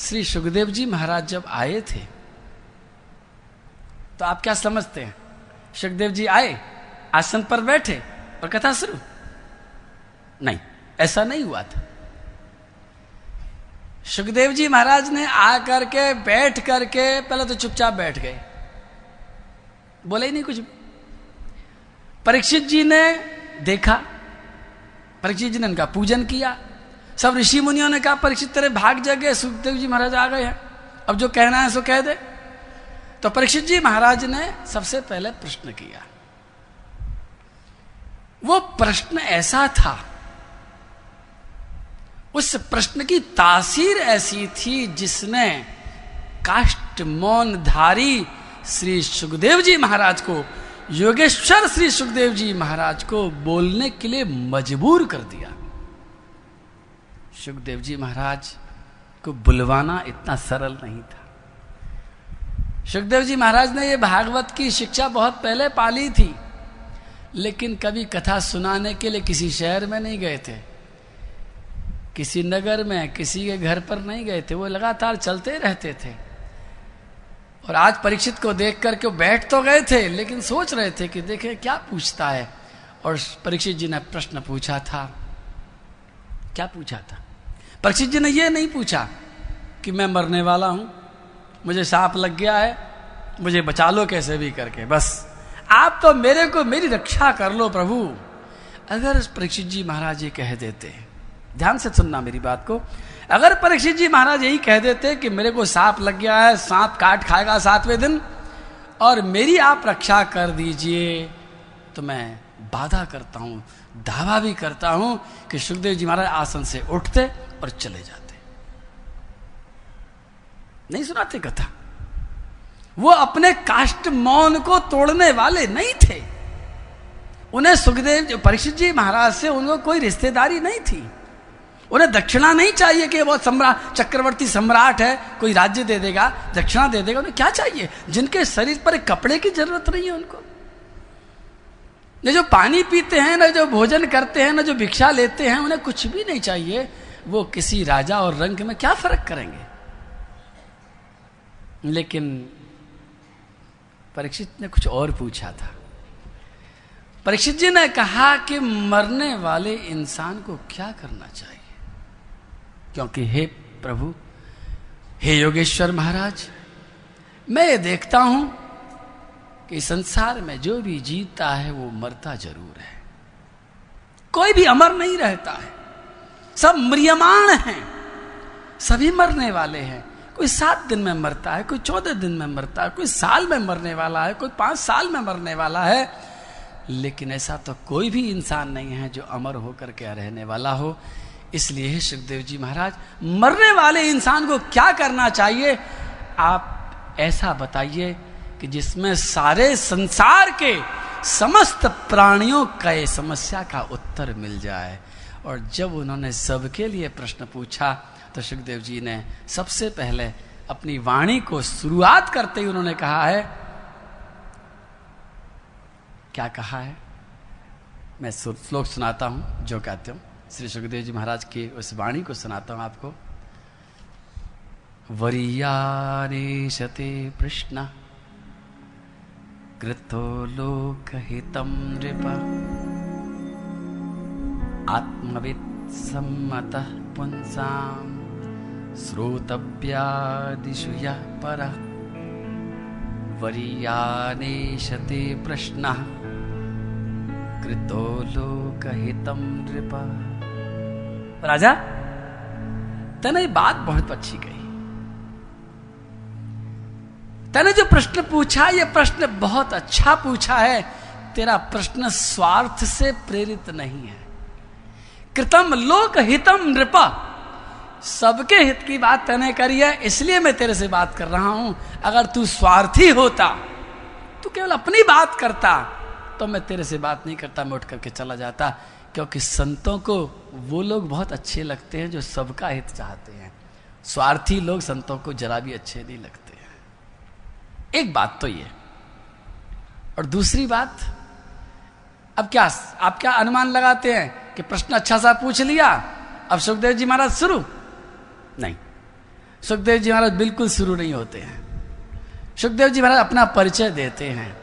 श्री सुखदेव जी महाराज जब आए थे तो आप क्या समझते हैं? सुखदेव जी आए, आसन पर बैठे और कथा शुरू? नहीं, ऐसा नहीं हुआ था। सुखदेव जी महाराज ने आकर के बैठ करके, पहले तो चुपचाप बैठ गए। बोले ही नहीं कुछ परीक्षित जी ने देखा, परीक्षित जी ने उनका पूजन किया सब ऋषि मुनियों ने कहा, परीक्षित तेरे भाग जगे सुखदेव जी महाराज आ गए हैं। अब जो कहना है सो कह दे। तो परीक्षित जी महाराज ने सबसे पहले प्रश्न किया। वो प्रश्न ऐसा था, उस प्रश्न की तासीर ऐसी थी जिसने काष्ट मौन धारी श्री सुखदेव जी महाराज को, योगेश्वर श्री सुखदेव जी महाराज को बोलने के लिए मजबूर कर दिया। सुखदेव जी महाराज को बुलवाना इतना सरल नहीं था। सुखदेव जी महाराज ने यह भागवत की शिक्षा बहुत पहले पाली थी, लेकिन कभी कथा सुनाने के लिए किसी शहर में नहीं गए थे। किसी नगर में, किसी के घर पर नहीं गए थे, वो लगातार चलते रहते थे। और आज परीक्षित को देख करके बैठ तो गए थे, लेकिन सोच रहे थे कि देखे क्या पूछता है। और परीक्षित जी ने प्रश्न पूछा था, क्या पूछा था? परीक्षित जी ने यह नहीं पूछा कि मैं मरने वाला हूँ। मुझे सांप लग गया है, मुझे बचा लो कैसे भी करके, बस। आप तो मेरे को मेरी रक्षा कर लो प्रभु। अगर परीक्षित जी महाराज ये कह देते, ध्यान से सुनना मेरी बात को, अगर परीक्षित जी महाराज यही कह देते कि मेरे को सांप लग गया है, सांप काट खाएगा सातवें दिन, और मेरी आप रक्षा कर दीजिए तो मैं बाधा करता हूँ, दावा भी करता हूँ कि सुखदेव जी महाराज आसन से उठते और चले जाते। नहीं सुनाते कथा? वो अपने काष्ट मौन को तोड़ने वाले नहीं थे। उन्हें सुखदेव परीक्षित जी महाराज से उनको कोई रिश्तेदारी नहीं थी। उन्हें दक्षिणा नहीं चाहिए कि बहुत सम्राट चक्रवर्ती सम्राट है, कोई राज्य दे देगा, दक्षिणा दे देगा, उन्हें क्या चाहिए? जिनके शरीर पर कपड़े की ज़रूरत नहीं है उनको। न जो पानी पीते हैं, न जो भोजन करते हैं, न जो भिक्षा लेते हैं, उन्हें कुछ भी नहीं चाहिए। वो किसी राजा और रंग में क्या फ़र्क करेंगे? लेकिन परीक्षित ने कुछ और पूछा था। परीक्षित जी ने कहा कि मरने वाले इंसान को क्या करना चाहिए? क्योंकि हे प्रभु, हे योगेश्वर महाराज, मैं ये देखता हूँ कि संसार में जो भी जीता है वो मरता ज़रूर है। कोई भी अमर नहीं रहता है। सब म्रियमाण हैं। सभी मरने वाले हैं। कोई सात दिन में मरता है, कोई चौदह दिन में मरता है, कोई साल में मरने वाला है, कोई पाँच साल में मरने वाला है। लेकिन ऐसा तो कोई भी इंसान नहीं है जो अमर होकर के रहने वाला हो। इसलिए सुखदेव जी महाराज, मरने वाले इंसान को क्या करना चाहिए? आप ऐसा बताइए कि जिसमें सारे संसार के समस्त प्राणियों का समस्या का उत्तर मिल जाए। और जब उन्होंने सबके लिए प्रश्न पूछा तो सुखदेव जी ने सबसे पहले अपनी वाणी को शुरुआत करते ही उन्होंने कहा है, क्या कहा है? मैं श्लोक सुनाता हूँ, जो कहते हूँ। श्री सुखदेव जी महाराज की उस वाणी को सुनाता हूँ आपको। वरियानेशते प्रश्न, कृतो लोकहितं नृप आत्मवित् सम्मतः पुंसां श्रोतव्यादिषु यः वरीयानेशते प्रश्नः। कृतो लोकहितं नृप। राजा तेने बात बहुत अच्छी कही। तेने जो प्रश्न पूछा, ये प्रश्न बहुत अच्छा पूछा है। तेरा प्रश्न स्वार्थ से प्रेरित नहीं है। कृतम लोक हितम नृप। सबके हित की बात तने करी है, इसलिए मैं तेरे से बात कर रहा हूँ। अगर तू स्वार्थी होता, तू केवल अपनी बात करता तो मैं तेरे से बात नहीं करता, मैं उठ करके चला जाता। क्योंकि संतों को वो लोग बहुत अच्छे लगते हैं जो सबका हित चाहते हैं। स्वार्थी लोग संतों को जरा भी अच्छे नहीं लगते हैं। एक बात तो ये। और दूसरी बात, अब क्या, आप क्या अनुमान लगाते हैं? कि प्रश्न अच्छा सा पूछ लिया, अब सुखदेव जी महाराज शुरू। नहीं, सुखदेव जी महाराज बिल्कुल शुरू नहीं होते हैं। सुखदेव जी महाराज अपना परिचय देते हैं,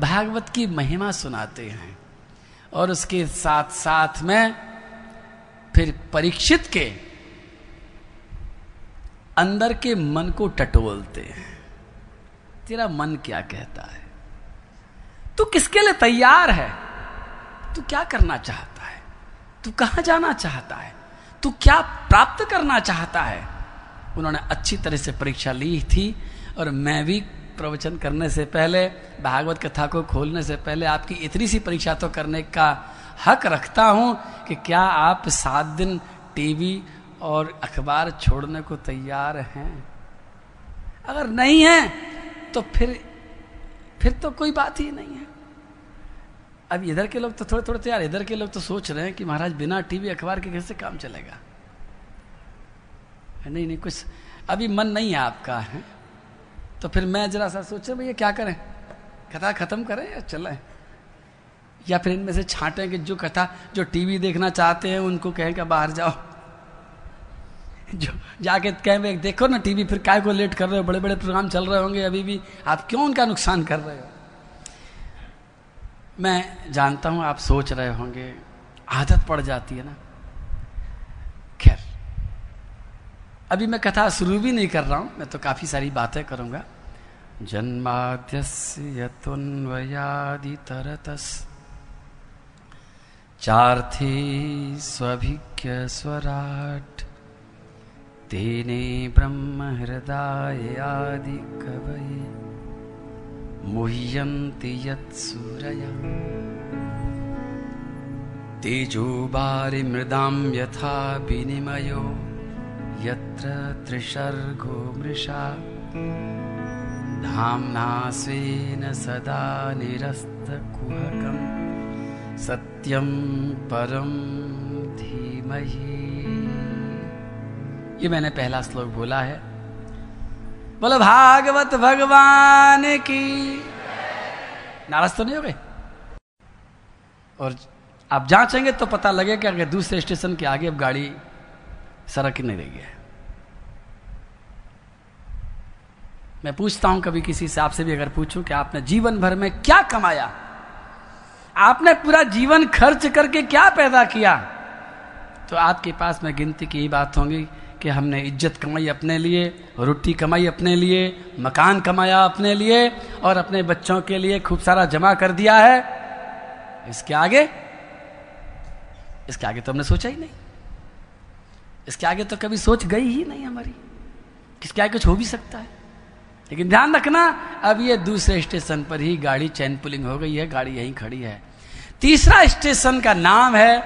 भागवत की महिमा सुनाते हैं, और उसके साथ साथ में फिर परीक्षित के अंदर के मन को टटोलते हैं। तेरा मन क्या कहता है? तू किसके लिए तैयार है? तू क्या करना चाहता है? तू कहाँ जाना चाहता है? तू क्या प्राप्त करना चाहता है? उन्होंने अच्छी तरह से परीक्षा ली थी और मैं भी प्रवचन करने से पहले, भागवत कथा को खोलने से पहले आपकी इतनी सी परीक्षा तो करने का हक रखता हूँ कि क्या आप सात दिन टीवी और अखबार छोड़ने को तैयार हैं? अगर नहीं है तो फिर फिर तो कोई बात ही नहीं है। अब इधर के लोग तो थोड़े थोड़े तैयार, इधर के लोग तो सोच रहे हैं कि महाराज बिना टीवी अखबार के कैसे काम चलेगा? नहीं नहीं, कुछ अभी मन नहीं है आपका, है? तो फिर मैं जरा सा सोचे, भैया, क्या करें? कथा खत्म करें या चलें? या फिर इनमें से छांटे कि जो कथा, जो टीवी देखना चाहते हैं, उनको कहें कि बाहर जाओ। जो, जाके कहें देखो ना टीवी, फिर काय को लेट कर रहे हो? बड़े बड़े प्रोग्राम चल रहे होंगे, अभी भी आप क्यों उनका नुकसान कर रहे हो? मैं जानता हूँ, आप सोच रहे होंगे, आदत पड़ जाती है ना। खैर, अभी मैं कथा शुरू भी नहीं कर रहा हूँ, मैं तो काफ़ी सारी बातें करूँगा। जन्माद्यस्य तरतस, चार्थी स्वभिज्ञ स्वराट, तेने ब्रह्म हृदय आदि कवये। मुह्यन्ति यत्सूरया तेजो मृदां यथा विनिमयो, यत्र त्रिशर्गो मृषा। धाम्ना स्वेन सदा निरस्तकुहकं सत्यं परम धीमहि। ये मैंने पहला श्लोक बोला है बोलो, भागवत भगवान की। नाराज़ तो नहीं हो गए? और आप जांचेंगे तो पता लगेगा कि दूसरे स्टेशन के आगे अब गाड़ी सड़क ही नहीं रही है। मैं पूछता हूँ कभी किसी से, आपसे भी अगर पूछूँ कि आपने जीवन भर में क्या कमाया? आपने पूरा जीवन खर्च करके क्या पैदा किया? तो आपके पास में गिनती की ही बात होंगी कि हमने इज़्ज़त कमाई अपने लिए, रोटी कमाई अपने लिए, मकान कमाया अपने लिए, और अपने बच्चों के लिए खूब सारा जमा कर दिया है। इसके आगे? इसके आगे तो हमने सोचा ही नहीं। इसके आगे तो कभी सोच गई ही नहीं हमारी। किसके आगे कुछ हो भी सकता है। लेकिन ध्यान रखना, अब ये दूसरे स्टेशन पर ही गाड़ी चैन पुलिंग हो गई है, गाड़ी यहीं खड़ी है। तीसरा स्टेशन का नाम है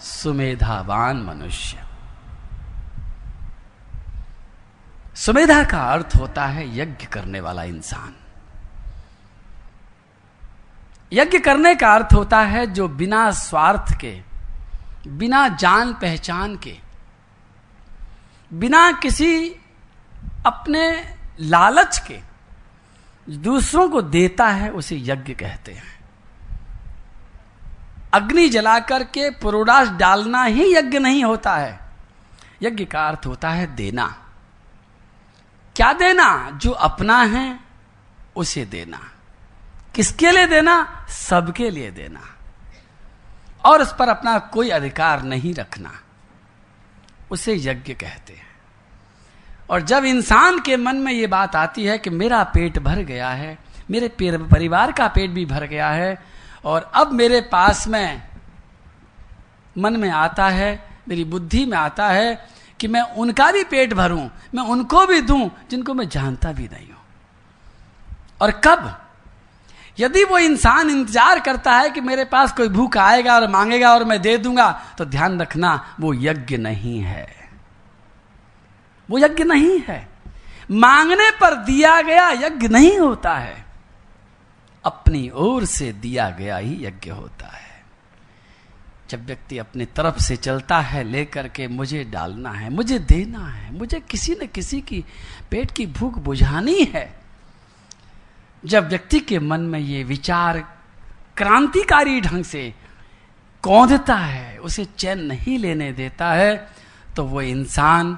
सुमेधावान मनुष्य। सुमेधा का अर्थ होता है यज्ञ करने वाला इंसान। यज्ञ करने का अर्थ होता है जो बिना स्वार्थ के, बिना जान पहचान के, बिना किसी अपने लालच के दूसरों को देता है, उसे यज्ञ कहते हैं। अग्नि जलाकर के पुरोडास डालना ही यज्ञ नहीं होता है। यज्ञ का अर्थ होता है देना। क्या देना? जो अपना है, उसे देना। किसके लिए देना? सबके लिए देना। और उस पर अपना कोई अधिकार नहीं रखना। उसे यज्ञ कहते हैं। और जब इंसान के मन में ये बात आती है कि मेरा पेट भर गया है, मेरे परिवार का पेट भी भर गया है, और अब मेरे पास में मन में आता है, मेरी बुद्धि में आता है कि मैं उनका भी पेट भरूं, मैं उनको भी दूँ, जिनको मैं जानता भी नहीं हूँ। और कब? यदि वो इंसान इंतज़ार करता है कि मेरे पास कोई भूख आएगा और मांगेगा और मैं दे दूँगा तो ध्यान रखना, वो यज्ञ नहीं है। वो यज्ञ नहीं है। मांगने पर दिया गया यज्ञ नहीं होता है। अपनी ओर से दिया गया ही यज्ञ होता है। जब व्यक्ति अपनी तरफ़ से चलता है, लेकर के मुझे डालना है, मुझे देना है, मुझे किसी न किसी की पेट की भूख बुझानी है। जब व्यक्ति के मन में ये विचार क्रांतिकारी ढंग से कौंधता है, उसे चैन नहीं लेने देता है तो वो इंसान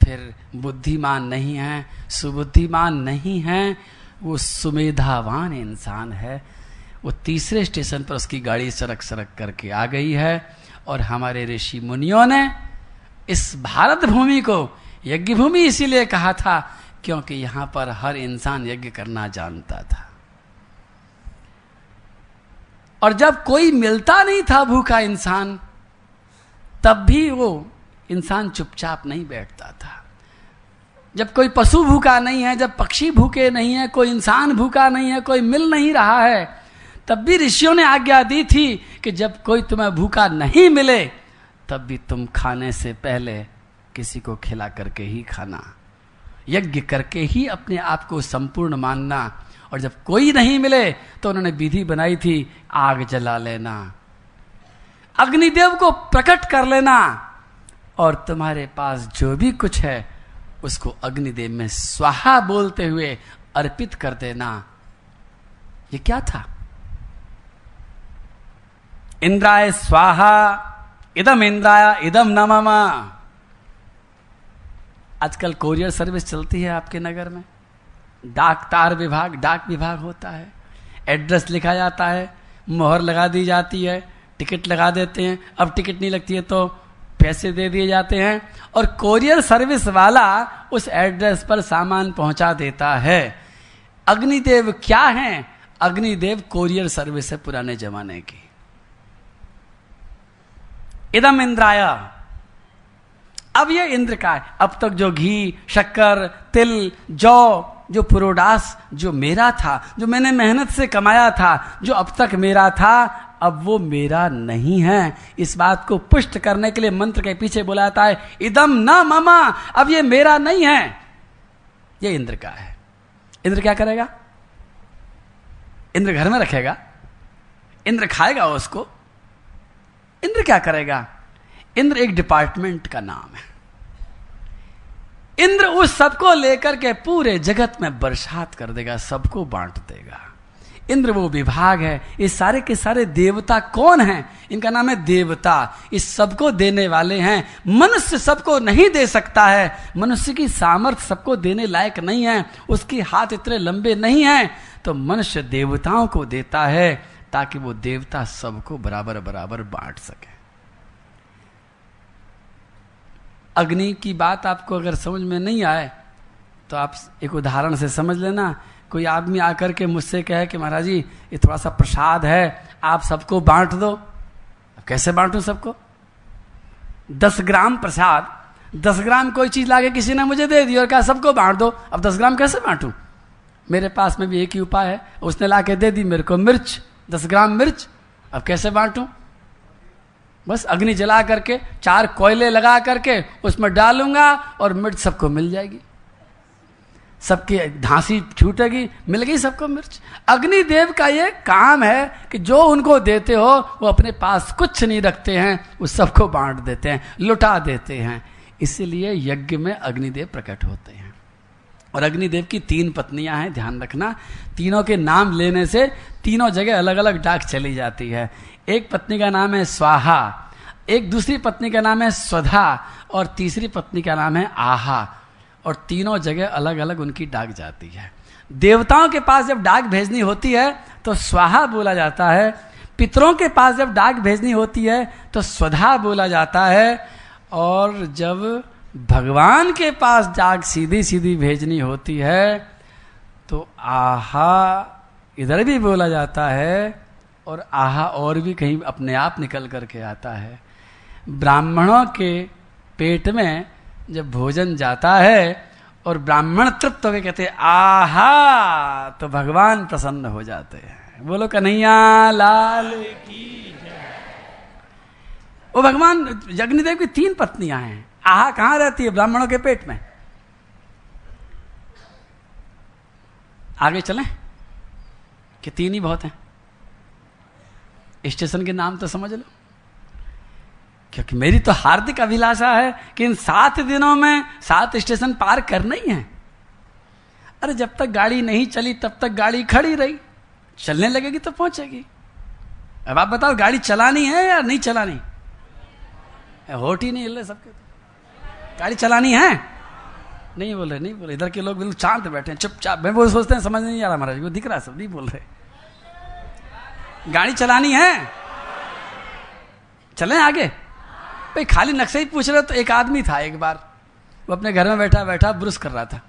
फिर बुद्धिमान नहीं है, सुबुद्धिमान नहीं है, वो सुमेधावान इंसान है। वो तीसरे स्टेशन पर उसकी गाड़ी सड़क सड़क करके आ गई है और हमारे ऋषि मुनियों ने इस भारत भूमि को यज्ञ भूमि इसीलिए कहा था क्योंकि यहाँ पर हर इंसान यज्ञ करना जानता था। और जब कोई मिलता नहीं था भूखा इंसान, तब भी वो इंसान चुपचाप नहीं बैठता था। जब कोई पशु भूखा नहीं है, जब पक्षी भूखे नहीं है, कोई इंसान भूखा नहीं है, कोई मिल नहीं रहा है तब भी ऋषियों ने आज्ञा दी थी कि जब कोई तुम्हें भूखा नहीं मिले, तब भी तुम खाने से पहले किसी को खिला करके ही खाना। यज्ञ करके ही अपने आप को संपूर्ण मानना। और जब कोई नहीं मिले तो उन्होंने विधि बनाई थी, आग जला लेना। अग्निदेव को प्रकट कर लेना। और तुम्हारे पास जो भी कुछ है, उसको अग्निदेव में स्वाहा बोलते हुए अर्पित कर देना। ये क्या था? इंद्राय स्वाहा इदम इंद्राया इदम नममा। आजकल कोरियर सर्विस चलती है आपके नगर में। डाक तार विभाग, डाक विभाग होता है। एड्रेस लिखा जाता है, मोहर लगा दी जाती है टिकट लगा देते हैं। अब टिकट नहीं लगती है तो पैसे दे दिए जाते हैं। और कोरियर सर्विस वाला उस एड्रेस पर सामान पहुँचा देता है। अग्निदेव क्या है? अग्निदेव कोरियर सर्विस है पुराने जमाने की। इदम इंद्राया। अब ये इंद्र का है। अब तक जो घी, शक्कर, तिल, जौ, जो पुरोडास, जो मेरा था, जो मैंने मेहनत से कमाया था, जो अब तक मेरा था, अब वो मेरा नहीं है। इस बात को पुष्ट करने के लिए मंत्र के पीछे बुलाता है, इदम न मामा, अब ये मेरा नहीं है। ये इंद्र का है। इंद्र क्या करेगा? इंद्र घर में रखेगा। इंद्र खाएगा उसको। इंद्र क्या करेगा? इंद्र एक डिपार्टमेंट का नाम है। इंद्र उस सबको लेकर के पूरे जगत में बरसात कर देगा, सबको बांट देगा। इंद्र वो विभाग है, ये सारे के सारे देवता कौन हैं? इनका नाम है देवता। इस सबको देने वाले हैं। मनुष्य सबको नहीं दे सकता है। मनुष्य की सामर्थ्य सबको देने लायक नहीं है। उसके हाथ इतने लंबे नहीं हैं। तो मनुष्य देवताओं को देता है। ताकि वो देवता सबको बराबर बराबर बांट सके। अग्नि की बात आपको अगर समझ में नहीं आए तो आप एक उदाहरण से समझ लेना। कोई आदमी आकर के मुझसे कहे कि महाराज जी ये थोड़ा सा प्रसाद है, आप सबको बांट दो। कैसे बांटू सबको? दस ग्राम प्रसाद, दस ग्राम कोई चीज़ लाके किसी ने मुझे दे दी और कहा, सबको बांट दो, अब दस ग्राम कैसे बांटू? मेरे पास में भी एक ही उपाय है, उसने लाके दे दी मेरे को मिर्च। दस ग्राम मिर्च, अब कैसे बांटू? बस अग्नि जला करके, चार कोयले लगा करके, उसमें डालूँगा और मिर्च सबको मिल जाएगी। सबकी धांसी छूटेगी मिल गई सबको मिर्च। अग्निदेव का ये काम है कि जो उनको देते हो, वो अपने पास कुछ नहीं रखते हैं, वो सबको बांट देते हैं, लुटा देते हैं। इसलिए यज्ञ में अग्निदेव प्रकट होते हैं। और अग्निदेव की तीन पत्नियाँ हैं, ध्यान रखना। तीनों के नाम लेने से तीनों जगह अलग अलग डाक चली जाती है। एक पत्नी का नाम है स्वाहा, एक दूसरी पत्नी का नाम है स्वधा, और तीसरी पत्नी का नाम है आहा, और तीनों जगह अलग अलग उनकी डाक जाती है। देवताओं के पास जब डाक भेजनी होती है तो स्वाहा बोला जाता है। पितरों के पास जब डाक भेजनी होती है तो स्वधा बोला जाता है। और जब भगवान के पास डाक सीधी सीधी भेजनी होती है तो आहा इधर भी बोला जाता है और आहा और भी कहीं अपने आप निकल करके आता है। ब्राह्मणों के पेट में जब भोजन जाता है और ब्राह्मण तृप्त हो कहते आहा! तो भगवान प्रसन्न हो जाते हैं। बोलो, कन्हैया, लाल की वो भगवान जगनीदेव की तीन पत्नियाँ हैं। आहा कहाँ रहती है ब्राह्मणों के पेट में? आगे चलें। कि तीन ही बहुत हैं। स्टेशन के नाम तो समझ लो। क्योंकि मेरी तो हार्दिक अभिलाषा है कि इन सात दिनों में सात स्टेशन पार करना ही है। अरे जब तक गाड़ी नहीं चली, तब तक गाड़ी खड़ी रही। चलने लगेगी तो पहुंचेगी। अब आप बताओ, गाड़ी चलानी है या नहीं चलानी? होट ही नहीं हिल रहे सबके। गाड़ी चलानी है? नहीं बोल रहे, नहीं बोल रहे। इधर के लोग बिल्कुल शांत बैठे हैं, चुपचाप। मैं वो सोचते हैं, समझ नहीं आ रहा महाराज, वो दिख रहा सब, नहीं बोल रहे। गाड़ी चलानी है। चलें आगे। भाई, खाली नक्शे ही पूछ रहे तो एक आदमी था एक बार। वो अपने घर में बैठा बैठा ब्रुश कर रहा था।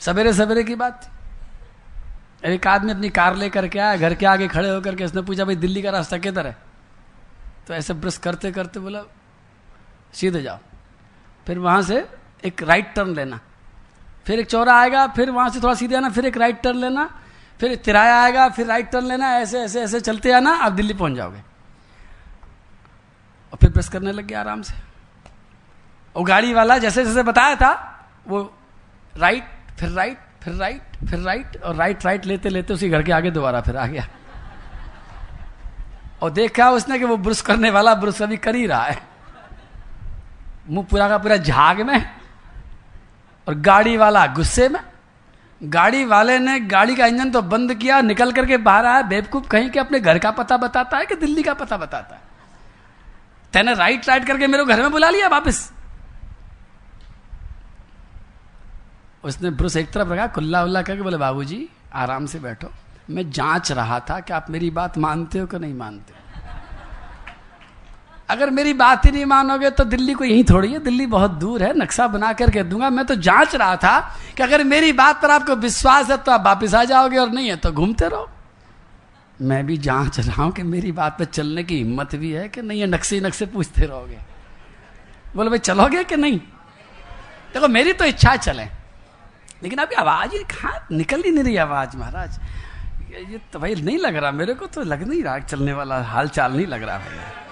सवेरे सवेरे की बात एक आदमी अपनी कार लेकर के आया, घर के आगे खड़े होकर के उसने पूछा, भाई, दिल्ली का रास्ता किधर है? तो ऐसे ब्रश करते करते बोला, सीधे जाओ। फिर वहाँ से एक राइट टर्न लेना। फिर एक चौरा आएगा, फिर वहाँ से थोड़ा सीधे आना, फिर एक राइट टर्न लेना, फिर तिराया आएगा, फिर राइट टर्न लेना, ऐसे ऐसे ऐसे चलते आना, आप दिल्ली पहुँच जाओगे। और फिर प्रेस करने लग गया आराम से। वो गाड़ी वाला जैसे जैसे बताया था, वो राइट फिर राइट फिर राइट फिर राइट और राइट राइट लेते लेते उसी घर के आगे दोबारा फिर आ गया। और देखा उसने कि वो ब्रुश करने वाला ब्रुश अभी कर ही रहा है। मुँह पूरा का पूरा झाग में। और गाड़ी वाला, गुस्से में? गाड़ी वाले ने गाड़ी का इंजन तो बंद किया, निकल करके बाहर आया, बेवकूफ़ कहीं के अपने घर का पता बताता है कि दिल्ली का पता बताता है? तेने राइट राइट करके मेरे घर में बुला लिया वापस। उसने ब्रुश एक तरफ़ रखा खुल्ला उल्ला करके बोले, बाबूजी, आराम से बैठो। मैं जाँच रहा था कि आप मेरी बात मानते हो कि नहीं मानते हो। अगर मेरी बात ही नहीं मानोगे तो दिल्ली को यही थोड़ी है, दिल्ली बहुत दूर है, नक्शा बना करके दूँगा। मैं तो जाँच रहा था कि अगर मेरी बात पर आपको विश्वास है तो आप वापिस आ जाओगे और नहीं है तो घूमते रहो। मैं भी जाँच रहा हूँ कि मेरी बात पर चलने की हिम्मत भी है कि नहीं है, नक्शे नक्शे पूछते रहोगे। बोले, भाई, चलोगे कि नहीं? देखो, मेरी तो इच्छा चले, लेकिन अभी आवाज़ ही कहा, निकल ही नहीं रही आवाज़ महाराज। ये तो भाई, नहीं लग रहा, मेरे को तो लग नहीं रहा चलने वाला हाल चाल नहीं लग रहा भाई